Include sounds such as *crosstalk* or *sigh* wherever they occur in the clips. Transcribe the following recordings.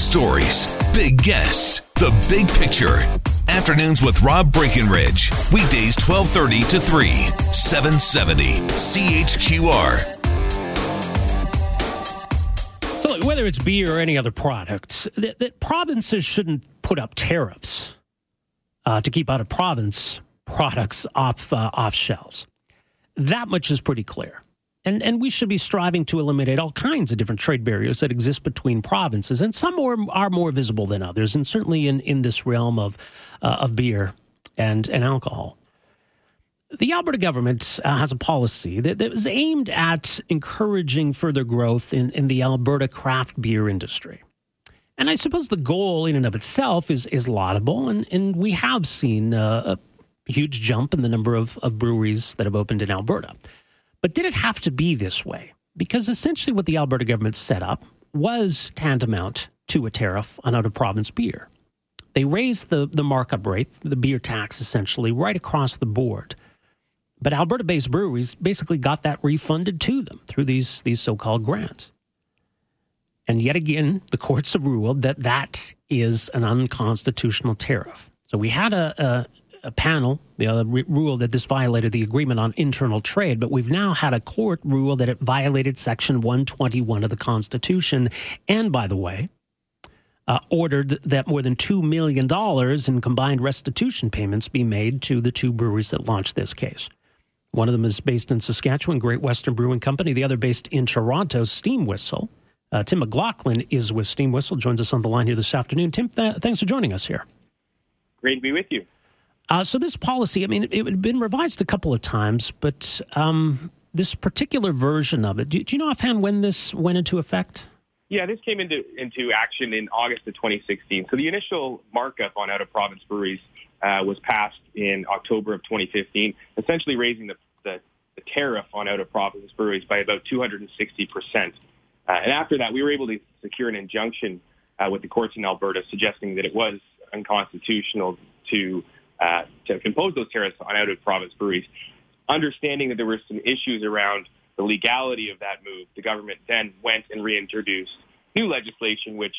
stories, big guests, the big picture. Afternoons with Rob Breckenridge. Weekdays 1230 to 3, 770 CHQR. So whether it's beer or any other products, that, that provinces shouldn't put up tariffs uh, to keep out of province products off uh, off shelves. That much is pretty clear. And, and we should be striving to eliminate all kinds of different trade barriers that exist between provinces, and some are, are more visible than others, and certainly in, in this realm of, uh, of beer and, and alcohol. The Alberta government uh, has a policy that, that is aimed at encouraging further growth in, in the Alberta craft beer industry. And I suppose the goal in and of itself is, is laudable, and, and we have seen uh, a huge jump in the number of, of breweries that have opened in Alberta. But did it have to be this way? Because essentially, what the Alberta government set up was tantamount to a tariff on out of province beer. They raised the, the markup rate, the beer tax, essentially, right across the board. But Alberta based breweries basically got that refunded to them through these, these so called grants. And yet again, the courts have ruled that that is an unconstitutional tariff. So we had a, a panel the re- rule that this violated the agreement on internal trade, but we've now had a court rule that it violated Section 121 of the Constitution. And by the way, uh, ordered that more than $2 million in combined restitution payments be made to the two breweries that launched this case. One of them is based in Saskatchewan, Great Western Brewing Company. The other based in Toronto, Steam Whistle. Uh, Tim McLaughlin is with Steam Whistle, joins us on the line here this afternoon. Tim, th- thanks for joining us here. Great to be with you. Uh, so this policy, I mean, it, it had been revised a couple of times, but um, this particular version of it, do, do you know offhand when this went into effect? Yeah, this came into into action in August of 2016. So the initial markup on out of province breweries uh, was passed in October of 2015, essentially raising the, the, the tariff on out of province breweries by about 260 percent. Uh, and after that, we were able to secure an injunction uh, with the courts in Alberta, suggesting that it was unconstitutional to uh, to impose those tariffs on out-of-province breweries. Understanding that there were some issues around the legality of that move, the government then went and reintroduced new legislation, which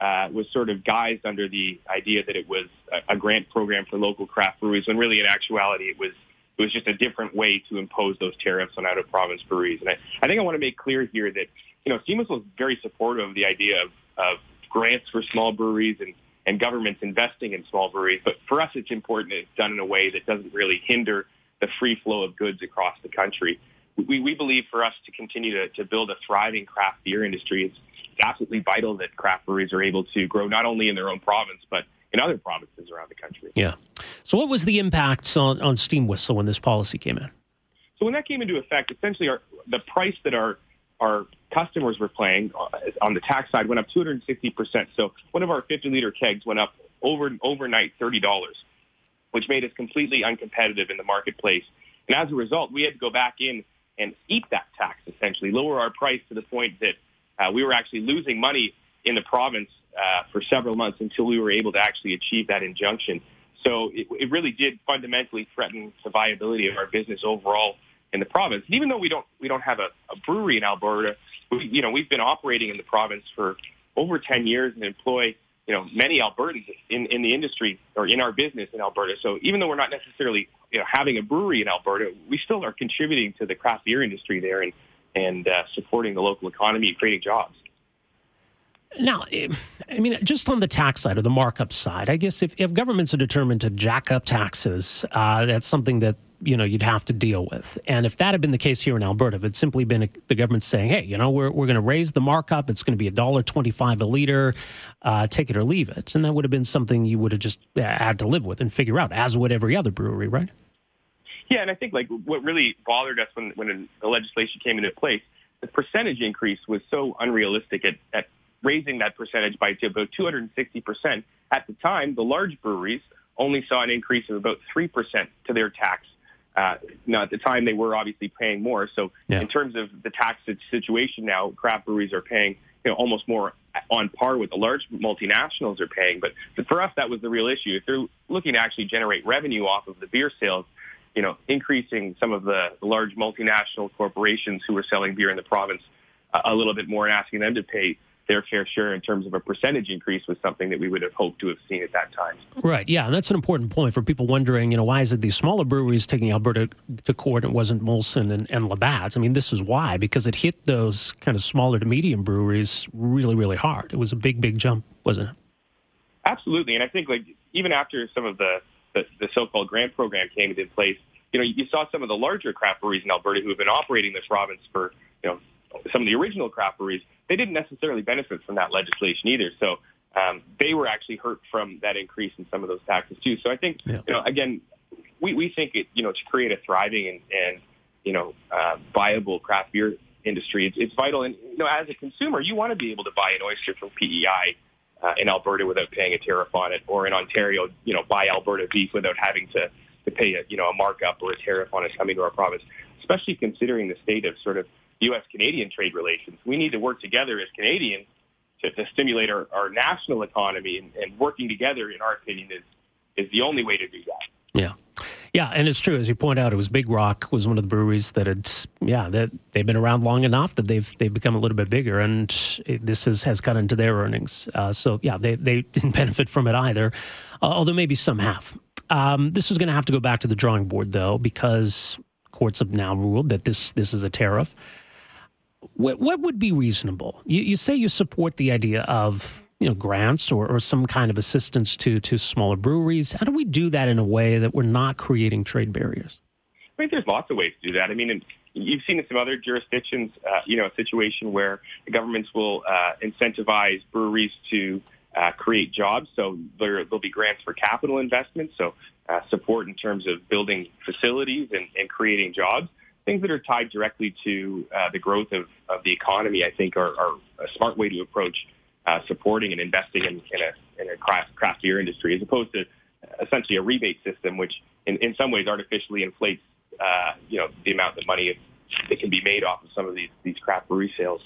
uh, was sort of guised under the idea that it was a, a grant program for local craft breweries, when really in actuality it was it was just a different way to impose those tariffs on out-of-province breweries. And I, I think I want to make clear here that you know Steam was very supportive of the idea of, of grants for small breweries and and governments investing in small breweries. But for us, it's important that it's done in a way that doesn't really hinder the free flow of goods across the country. We, we believe for us to continue to, to build a thriving craft beer industry, it's, it's absolutely vital that craft breweries are able to grow not only in their own province, but in other provinces around the country. Yeah. So what was the impact on, on Steam Whistle when this policy came in? So when that came into effect, essentially our, the price that our our customers were paying uh, on the tax side went up 260%. So one of our 50 liter kegs went up over overnight $30, which made us completely uncompetitive in the marketplace. And as a result, we had to go back in and eat that tax essentially, lower our price to the point that uh, we were actually losing money in the province uh, for several months until we were able to actually achieve that injunction. So it, it really did fundamentally threaten the viability of our business overall in the province. And even though we don't we don't have a, a brewery in Alberta, we, you know we've been operating in the province for over 10 years and employ you know many Albertans in, in the industry or in our business in Alberta. So even though we're not necessarily you know having a brewery in Alberta, we still are contributing to the craft beer industry there and and uh, supporting the local economy and creating jobs. Now, I mean, just on the tax side or the markup side, I guess if, if governments are determined to jack up taxes, uh, that's something that you know you'd have to deal with. And if that had been the case here in Alberta, if it's simply been a, the government saying, "Hey, you know, we're we're going to raise the markup. It's going to be a dollar twenty-five a liter. Uh, take it or leave it," and that would have been something you would have just uh, had to live with and figure out, as would every other brewery, right? Yeah, and I think like what really bothered us when when the legislation came into place, the percentage increase was so unrealistic at, at raising that percentage by about 260 percent. At the time, the large breweries only saw an increase of about three percent to their tax uh, now, at the time, they were obviously paying more. So, yeah. in terms of the tax situation now, craft breweries are paying you know almost more on par with the large multinationals are paying. But for us, that was the real issue. If they're looking to actually generate revenue off of the beer sales, you know, increasing some of the, large multinational corporations who are selling beer in the province uh, a little bit more and asking them to pay their fair share in terms of a percentage increase was something that we would have hoped to have seen at that time. Right. Yeah, and that's an important point for people wondering. You know, why is it these smaller breweries taking Alberta to court? And it wasn't Molson and, and Labatt's. I mean, this is why because it hit those kind of smaller to medium breweries really, really hard. It was a big, big jump, wasn't it? Absolutely, and I think like even after some of the the, the so-called grant program came into place, you know, you saw some of the larger craft breweries in Alberta who have been operating this province for, you know, some of the original craft breweries. They didn't necessarily benefit from that legislation either. So um, they were actually hurt from that increase in some of those taxes too. So I think, yeah. you know, again, we, we think it, you know, to create a thriving and, and you know, uh, viable craft beer industry, it's, it's vital. And, you know, as a consumer, you want to be able to buy an oyster from PEI uh, in Alberta without paying a tariff on it, or in Ontario, you know, buy Alberta beef without having to to pay a you know a markup or a tariff on it coming to our province. Especially considering the state of sort of U.S. Canadian trade relations, we need to work together as Canadians to, to stimulate our, our national economy, and, and working together, in our opinion, is is the only way to do that. Yeah. Yeah, and it's true as you point out. It was Big Rock was one of the breweries that had, yeah, that they've been around long enough that they've they've become a little bit bigger, and it, this has has cut into their earnings. Uh, so yeah, they they *laughs* didn't benefit from it either, uh, although maybe some have. Um, this is going to have to go back to the drawing board though, because courts have now ruled that this this is a tariff. What what would be reasonable? You, you say you support the idea of you know grants or, or some kind of assistance to to smaller breweries. How do we do that in a way that we're not creating trade barriers? I think there's lots of ways to do that. I mean you've seen in some other jurisdictions uh, you know a situation where the governments will uh, incentivize breweries to uh, create jobs. So there, will be grants for capital investment. So uh, support in terms of building facilities and, and creating jobs things that are tied directly to uh, the growth of, of the economy, I think, are, are a smart way to approach uh, supporting and investing in, in a in a craft, craft beer industry, as opposed to essentially a rebate system, which in, in some ways artificially inflates uh, you know the amount of money that can be made off of some of these these craft brewery sales.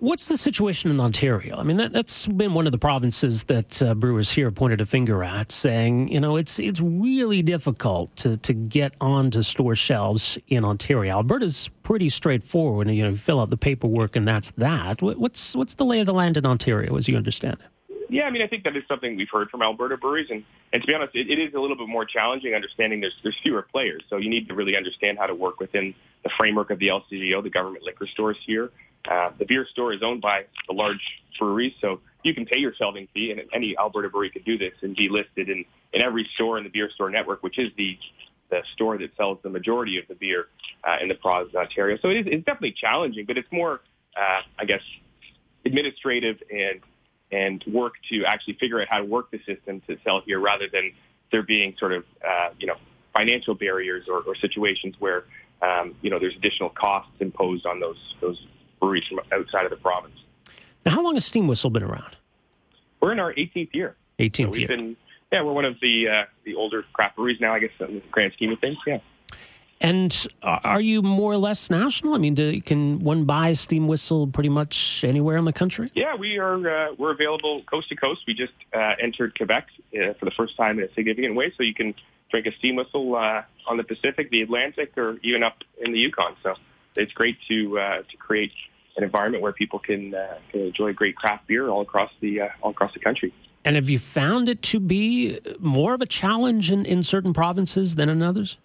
What's the situation in Ontario? I mean, that, has been one of the provinces that uh, brewers here pointed a finger at, saying, you know, it's it's really difficult to, to get onto store shelves in Ontario. Alberta's pretty straightforward. You know, you fill out the paperwork and that's that. What's what's the lay of the land in Ontario, as you understand it? Yeah, I mean, I think that is something we've heard from Alberta breweries, and, and to be honest, it, it is a little bit more challenging understanding there's there's fewer players, so you need to really understand how to work within the framework of the LCBO, the government liquor stores here. Uh, the beer store is owned by the large breweries, so you can pay your shelving fee, and any Alberta brewery could do this and be listed in, in every store in the beer store network, which is the the store that sells the majority of the beer uh, in the province of Ontario. So it is it's definitely challenging, but it's more, uh, I guess, administrative and and work to actually figure out how to work the system to sell here, rather than there being sort of uh, you know financial barriers or, or situations where um, you know there's additional costs imposed on those those breweries from outside of the province. Now, how long has Steam Whistle been around? We're in our 18th year. 18th so year. Been, yeah, we're one of the uh, the older craft breweries now, I guess, in the grand scheme of things. Yeah. And are you more or less national? I mean, do, can one buy Steam Whistle pretty much anywhere in the country? Yeah, we are. Uh, we're available coast to coast. We just uh, entered Quebec uh, for the first time in a significant way, so you can drink a Steam Whistle uh, on the Pacific, the Atlantic, or even up in the Yukon. So it's great to uh, to create an environment where people can, uh, can enjoy great craft beer all across the uh, all across the country. And have you found it to be more of a challenge in, in certain provinces than in others?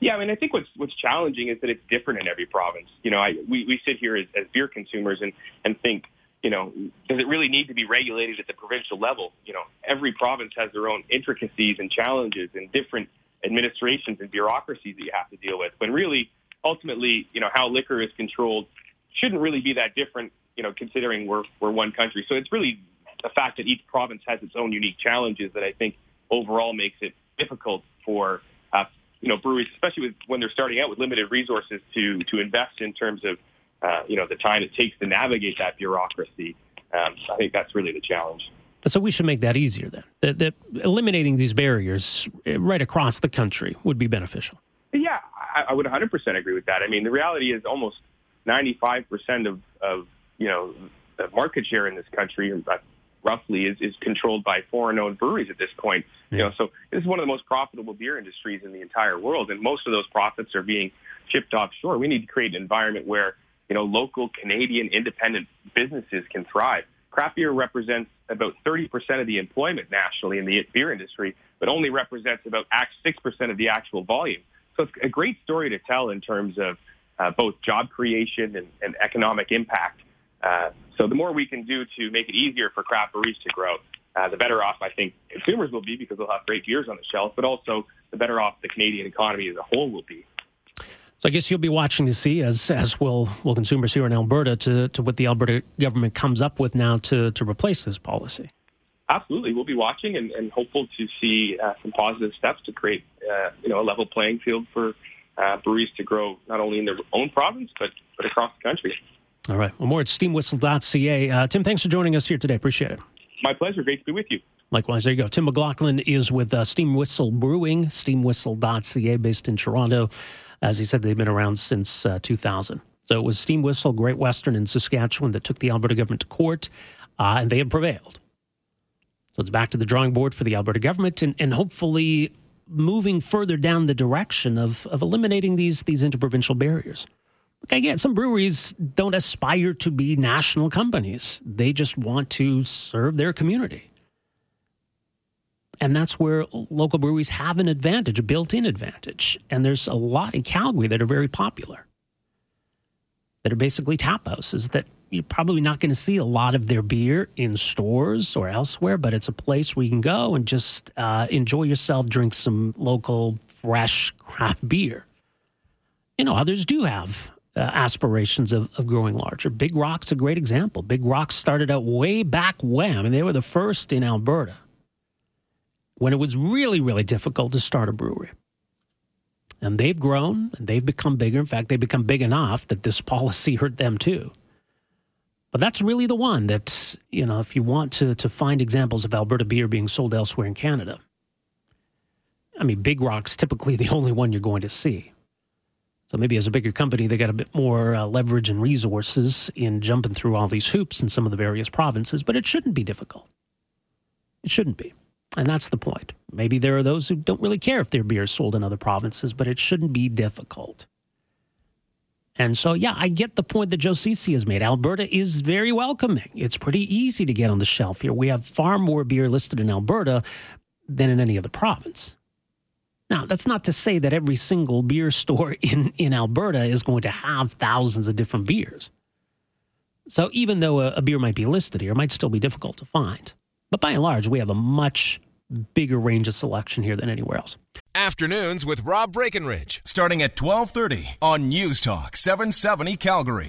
Yeah, I mean, I think what's what's challenging is that it's different in every province. You know, I, we we sit here as, as beer consumers and and think, you know, does it really need to be regulated at the provincial level? You know, every province has their own intricacies and challenges and different administrations and bureaucracies that you have to deal with. When really, ultimately, you know, how liquor is controlled shouldn't really be that different, you know, considering we're, we're one country. So it's really the fact that each province has its own unique challenges that I think overall makes it difficult for, uh, you know, breweries, especially with, when they're starting out with limited resources to, to invest in terms of, uh, you know, the time it takes to navigate that bureaucracy. Um, I think that's really the challenge. So we should make that easier then. That, that eliminating these barriers right across the country would be beneficial. I would 100% agree with that. I mean, the reality is almost 95% of, of, you know, the market share in this country, uh, roughly, is, is controlled by foreign-owned breweries at this point. Yeah. You know, so this is one of the most profitable beer industries in the entire world, and most of those profits are being shipped offshore. We need to create an environment where you know, local Canadian independent businesses can thrive. Craft beer represents about 30% of the employment nationally in the beer industry, but only represents about 6% of the actual volume. So it's a great story to tell in terms of uh, both job creation and, and economic impact. Uh, so the more we can do to make it easier for craft breweries to grow, uh, the better off I think consumers will be because they'll have great beers on the shelf, but also the better off the Canadian economy as a whole will be. So I guess you'll be watching to see, as as will will consumers here in Alberta, to, to what the Alberta government comes up with now to to replace this policy. Absolutely, we'll be watching and, and hopeful to see uh, some positive steps to create uh, you know a level playing field for uh, breweries to grow not only in their own province but but across the country. All right. Well, more at steamwhistle.ca. Uh, Tim, thanks for joining us here today. Appreciate it. My pleasure. Great to be with you. Likewise, there you go. Tim McLaughlin is with uh, Steam Whistle Brewing, steamwhistle.ca, based in Toronto. As he said, they've been around since uh, 2000. So it was Steam Whistle, Great Western, in Saskatchewan that took the Alberta government to court, uh, and they have prevailed. So it's back to the drawing board for the Alberta government, and, and hopefully moving further down the direction of, of eliminating these, these interprovincial barriers. I some breweries don't aspire to be national companies. They just want to serve their community. And that's where local breweries have an advantage, a built in advantage. And there's a lot in Calgary that are very popular, that are basically tap houses that you're probably not going to see a lot of their beer in stores or elsewhere, but it's a place where you can go and just uh, enjoy yourself, drink some local, fresh craft beer. You know, others do have uh, aspirations of, of growing larger. Big Rock's a great example. Big Rock started out way back when. I mean, they were the first in Alberta when it was really, really difficult to start a brewery. And they've grown and they've become bigger. In fact, they've become big enough that this policy hurt them too. But that's really the one that, you know, if you want to, to find examples of Alberta beer being sold elsewhere in Canada, I mean, Big Rock's typically *laughs* the only one you're going to see. So maybe as a bigger company, they got a bit more uh, leverage and resources in jumping through all these hoops in some of the various provinces, but it shouldn't be difficult. It shouldn't be. And that's the point. Maybe there are those who don't really care if their beer is sold in other provinces, but it shouldn't be difficult. And so, yeah, I get the point that Joe Ceci has made. Alberta is very welcoming. It's pretty easy to get on the shelf here. We have far more beer listed in Alberta than in any other province. Now, that's not to say that every single beer store *laughs* in, in Alberta is going to have thousands of different beers. So, even though a, a beer might be listed here, it might still be difficult to find. But by and large, we have a much bigger range of selection here than anywhere else. Afternoons with Rob Breckenridge, starting at 1230 on News Talk 770 Calgary.